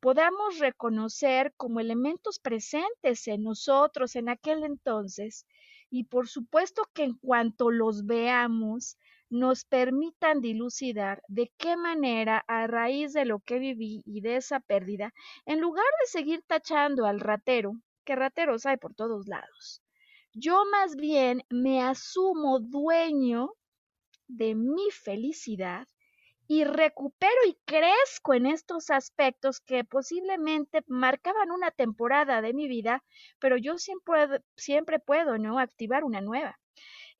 podamos reconocer como elementos presentes en nosotros en aquel entonces y por supuesto que en cuanto los veamos nos permitan dilucidar de qué manera a raíz de lo que viví y de esa pérdida, en lugar de seguir tachando al ratero, que rateros hay por todos lados, yo más bien me asumo dueño de mi felicidad y recupero y crezco en estos aspectos que posiblemente marcaban una temporada de mi vida, pero yo siempre, siempre puedo, ¿no? Activar una nueva.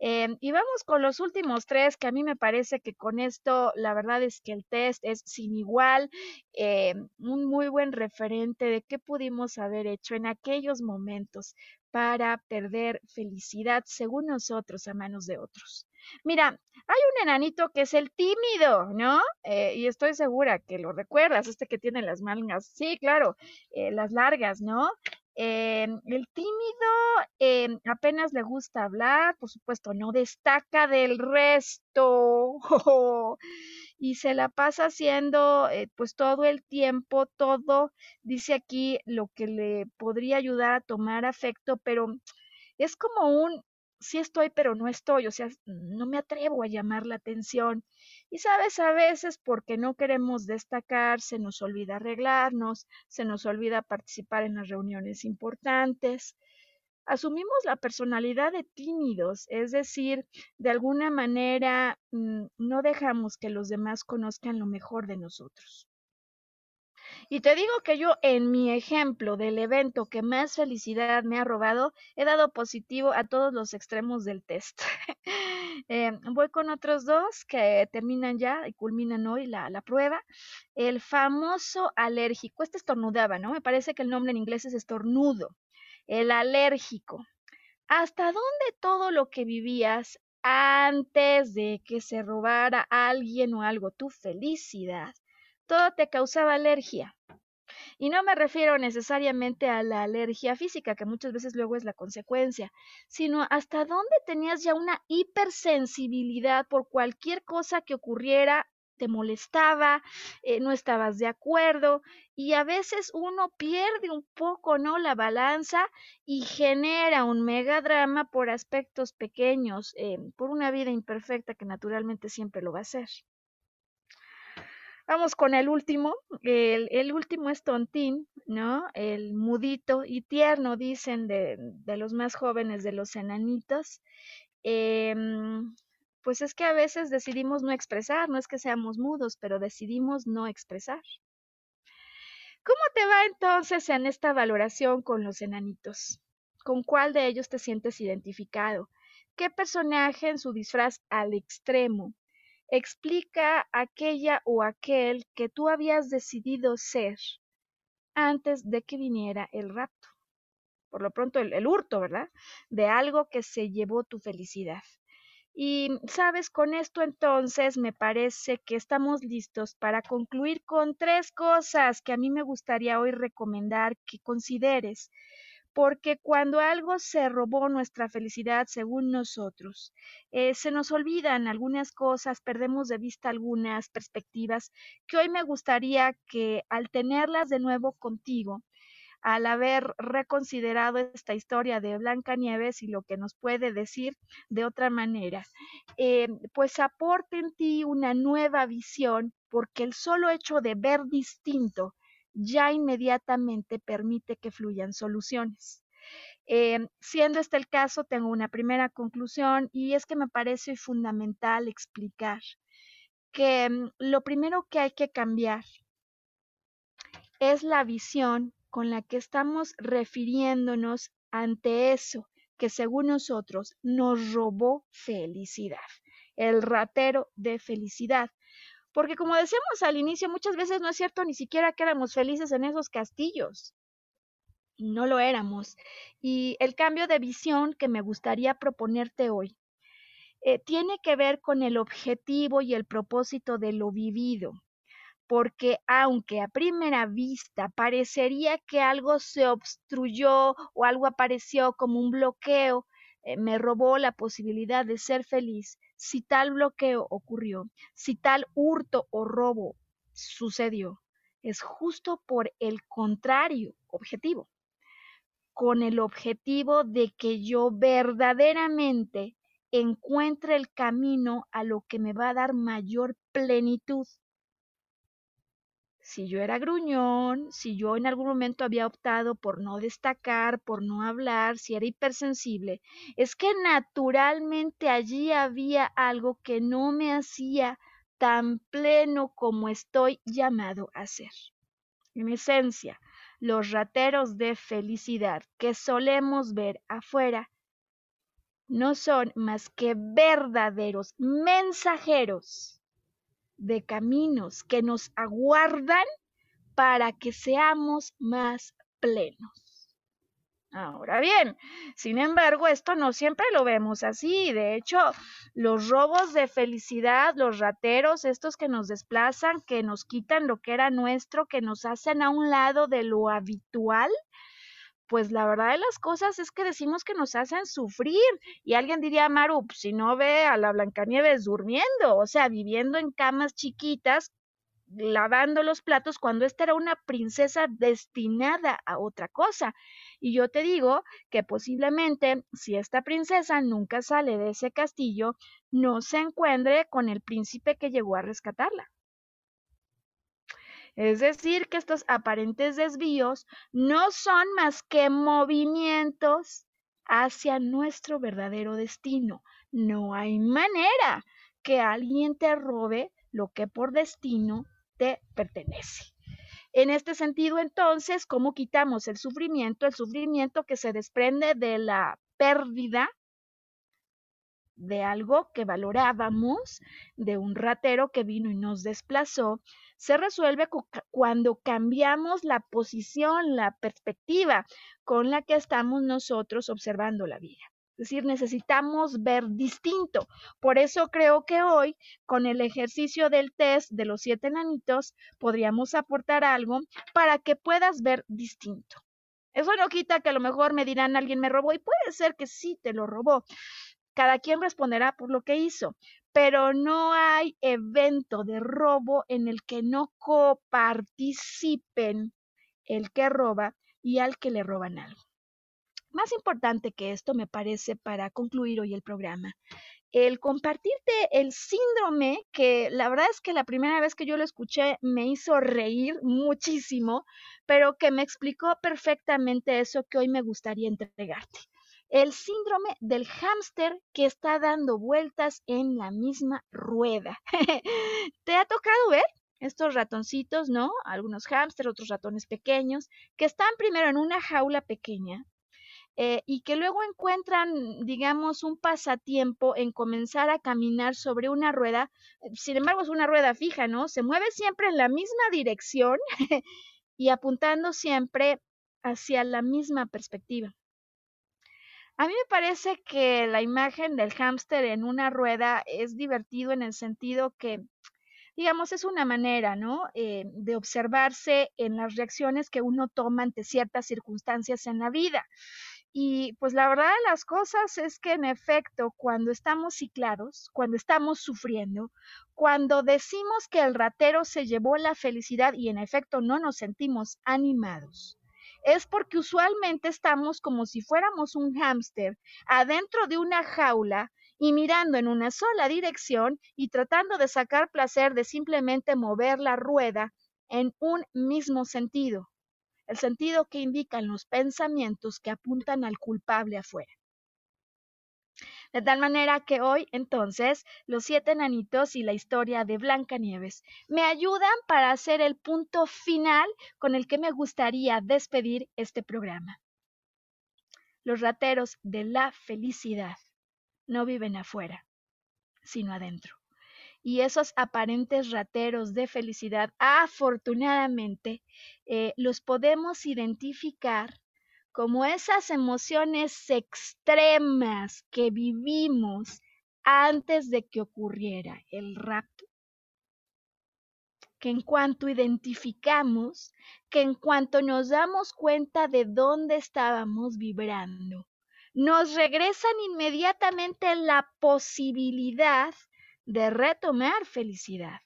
Em, y vamos con los últimos tres, que a mí me parece que con esto la verdad es que el test es sin igual, em, un muy buen referente de qué pudimos haber hecho en aquellos momentos para perder felicidad según nosotros a manos de otros. Mira, hay un enanito que es el tímido, ¿no? Eh, y estoy segura que lo recuerdas, este que tiene las mangas, sí, claro, eh, las largas, ¿no? Eh, el tímido apenas le gusta hablar, por supuesto, no destaca del resto y se la pasa haciendo pues todo el tiempo, todo, dice aquí lo que le podría ayudar a tomar afecto, pero es como un sí estoy, pero no estoy, o sea, no me atrevo a llamar la atención. Y sabes, a veces porque no queremos destacar, se nos olvida arreglarnos, se nos olvida participar en las reuniones importantes. Asumimos la personalidad de tímidos, es decir, de alguna manera mm, no dejamos que los demás conozcan lo mejor de nosotros. Y te digo que yo en mi ejemplo del evento que más felicidad me ha robado, he dado positivo a todos los extremos del test. Eh, voy con otros dos que terminan ya y culminan hoy la, la prueba. El famoso alérgico. Este estornudaba, ¿no? Me parece que el nombre en inglés es estornudo. El alérgico. ¿Hasta dónde todo lo que vivías antes de que se robara alguien o algo tu felicidad todo te causaba alergia. Y no me refiero necesariamente a la alergia física, que muchas veces luego es la consecuencia, sino hasta dónde tenías ya una hipersensibilidad por cualquier cosa que ocurriera, te molestaba, eh, no estabas de acuerdo, y a veces uno pierde un poco, ¿no? La balanza y genera un megadrama por aspectos pequeños, eh, por una vida imperfecta que naturalmente siempre lo va a ser. Vamos con el último. El, último es tontín, ¿no? El mudito y tierno, dicen de, los más jóvenes, de los enanitos. Em, pues es que a veces decidimos no expresar, no es que seamos mudos, pero decidimos no expresar. ¿Cómo te va entonces en esta valoración con los enanitos? ¿Con cuál de ellos te sientes identificado? ¿Qué personaje en su disfraz al extremo explica aquella o aquel que tú habías decidido ser antes de que viniera el rapto. Por lo pronto, el, hurto, ¿verdad? De algo que se llevó tu felicidad. Y, sabes, con esto entonces me parece que estamos listos para concluir con tres cosas que a mí me gustaría hoy recomendar que consideres porque cuando algo se robó nuestra felicidad según nosotros, eh, se nos olvidan algunas cosas, perdemos de vista algunas perspectivas que hoy me gustaría que al tenerlas de nuevo contigo, al haber reconsiderado esta historia de Blanca Nieves y lo que nos puede decir de otra manera, eh, pues aporte en ti una nueva visión, porque el solo hecho de ver distinto ya inmediatamente permite que fluyan soluciones. Eh, siendo este el caso, tengo una primera conclusión y es que me parece fundamental explicar que mm, lo primero que hay que cambiar es la visión con la que estamos refiriéndonos ante eso que según nosotros nos robó felicidad, el ratero de felicidad. Porque como decíamos al inicio, muchas veces no es cierto ni siquiera que éramos felices en esos castillos. No lo éramos. Y el cambio de visión que me gustaría proponerte hoy eh, tiene que ver con el objetivo y el propósito de lo vivido porque aunque a primera vista parecería que algo se obstruyó o algo apareció como un bloqueo, me robó la posibilidad de ser feliz, si tal bloqueo ocurrió, si tal hurto o robo sucedió, es justo por el contrario objetivo, con el objetivo de que yo verdaderamente encuentre el camino a lo que me va a dar mayor plenitud si yo era gruñón, si yo en algún momento había optado por no destacar, por no hablar, si era hipersensible, es que naturalmente allí había algo que no me hacía tan pleno como estoy llamado a ser. En esencia, los rateros de felicidad que solemos ver afuera no son más que verdaderos mensajeros de caminos que nos aguardan para que seamos más plenos. Ahora bien, sin embargo, esto no siempre lo vemos así. De hecho, los robos de felicidad, los rateros, estos que nos desplazan, que nos quitan lo que era nuestro, que nos hacen a un lado de lo habitual, pues la verdad de las cosas es que decimos que nos hacen sufrir. Y alguien diría, Maru, pues, si no ve a la Blancanieves durmiendo, o sea, viviendo en camas chiquitas, lavando los platos, cuando esta era una princesa destinada a otra cosa. Y yo te digo que posiblemente si esta princesa nunca sale de ese castillo, no se encuentre con el príncipe que llegó a rescatarla. Es decir, que estos aparentes desvíos no son más que movimientos hacia nuestro verdadero destino. No hay manera que alguien te robe lo que por destino te pertenece. En este sentido, entonces, ¿cómo quitamos el sufrimiento? El sufrimiento que se desprende de la pérdida de algo que valorábamos, de un ratero que vino y nos desplazó, se resuelve cuando cambiamos la posición, la perspectiva con la que estamos nosotros observando la vida. Es decir, necesitamos ver distinto. Por eso creo que hoy, con el ejercicio del test de los siete nanitos, podríamos aportar algo para que puedas ver distinto. Eso no quita que a lo mejor me dirán alguien me robó y puede ser que sí te lo robó, cada quien responderá por lo que hizo, pero no hay evento de robo en el que no coparticipen el que roba y al que le roban algo. Más importante que esto me parece para concluir hoy el programa, el compartirte el síndrome que la verdad es que la primera vez que yo lo escuché me hizo reír muchísimo, pero que me explicó perfectamente eso que hoy me gustaría entregarte el síndrome del hámster que está dando vueltas en la misma rueda. ¿Te ha tocado ver estos ratoncitos, no? Algunos hámster, otros ratones pequeños, que están primero en una jaula pequeña eh, y que luego encuentran, digamos, un pasatiempo en comenzar a caminar sobre una rueda. Sin embargo, es una rueda fija, ¿no? Se mueve siempre en la misma dirección y apuntando siempre hacia la misma perspectiva. A mí me parece que la imagen del hámster en una rueda es divertido en el sentido que, digamos, es una manera, ¿no? Eh, de observarse en las reacciones que uno toma ante ciertas circunstancias en la vida. Y pues la verdad de las cosas es que en efecto, cuando estamos ciclados, cuando estamos sufriendo, cuando decimos que el ratero se llevó la felicidad y en efecto no nos sentimos animados, es porque usualmente estamos como si fuéramos un hámster adentro de una jaula y mirando en una sola dirección y tratando de sacar placer de simplemente mover la rueda en un mismo sentido, el sentido que indican los pensamientos que apuntan al culpable afuera. De tal manera que hoy, entonces, los siete enanitos y la historia de Blancanieves me ayudan para hacer el punto final con el que me gustaría despedir este programa. Los rateros de la felicidad no viven afuera, sino adentro. Y esos aparentes rateros de felicidad, afortunadamente, eh, los podemos identificar como esas emociones extremas que vivimos antes de que ocurriera el rapto. Que en cuanto identificamos, que en cuanto nos damos cuenta de dónde estábamos vibrando, nos regresan inmediatamente la posibilidad de retomar felicidad.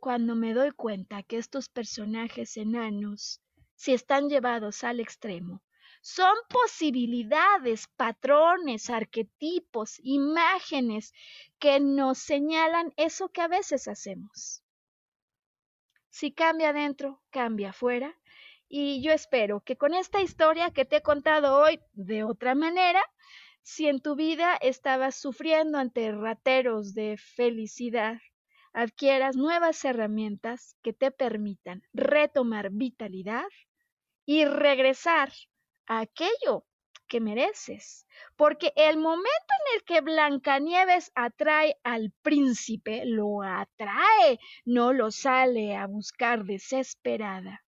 Cuando me doy cuenta que estos personajes enanos si están llevados al extremo. Son posibilidades, patrones, arquetipos, imágenes que nos señalan eso que a veces hacemos. Si cambia adentro, cambia afuera. Y yo espero que con esta historia que te he contado hoy de otra manera, si en tu vida estabas sufriendo ante rateros de felicidad, adquieras nuevas herramientas que te permitan retomar vitalidad y regresar a aquello que mereces. Porque el momento en el que Blancanieves atrae al príncipe, lo atrae, no lo sale a buscar desesperada.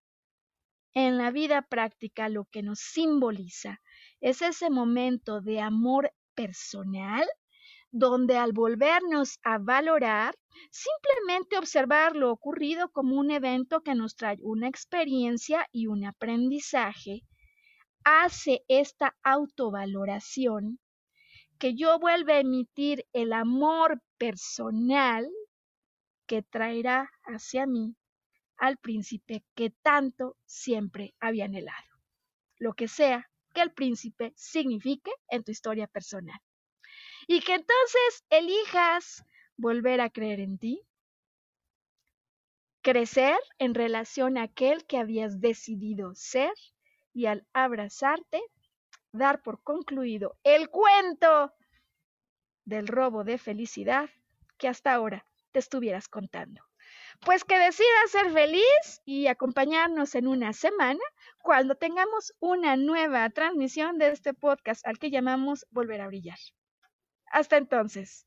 En la vida práctica lo que nos simboliza es ese momento de amor personal donde al volvernos a valorar, simplemente observar lo ocurrido como un evento que nos trae una experiencia y un aprendizaje, hace esta autovaloración que yo vuelva a emitir el amor personal que traerá hacia mí al príncipe que tanto siempre había anhelado. Lo que sea que el príncipe signifique en tu historia personal y que entonces elijas volver a creer en ti, crecer en relación a aquel que habías decidido ser y al abrazarte, dar por concluido el cuento del robo de felicidad que hasta ahora te estuvieras contando. Pues que decidas ser feliz y acompañarnos en una semana cuando tengamos una nueva transmisión de este podcast al que llamamos Volver a Brillar. Hasta entonces.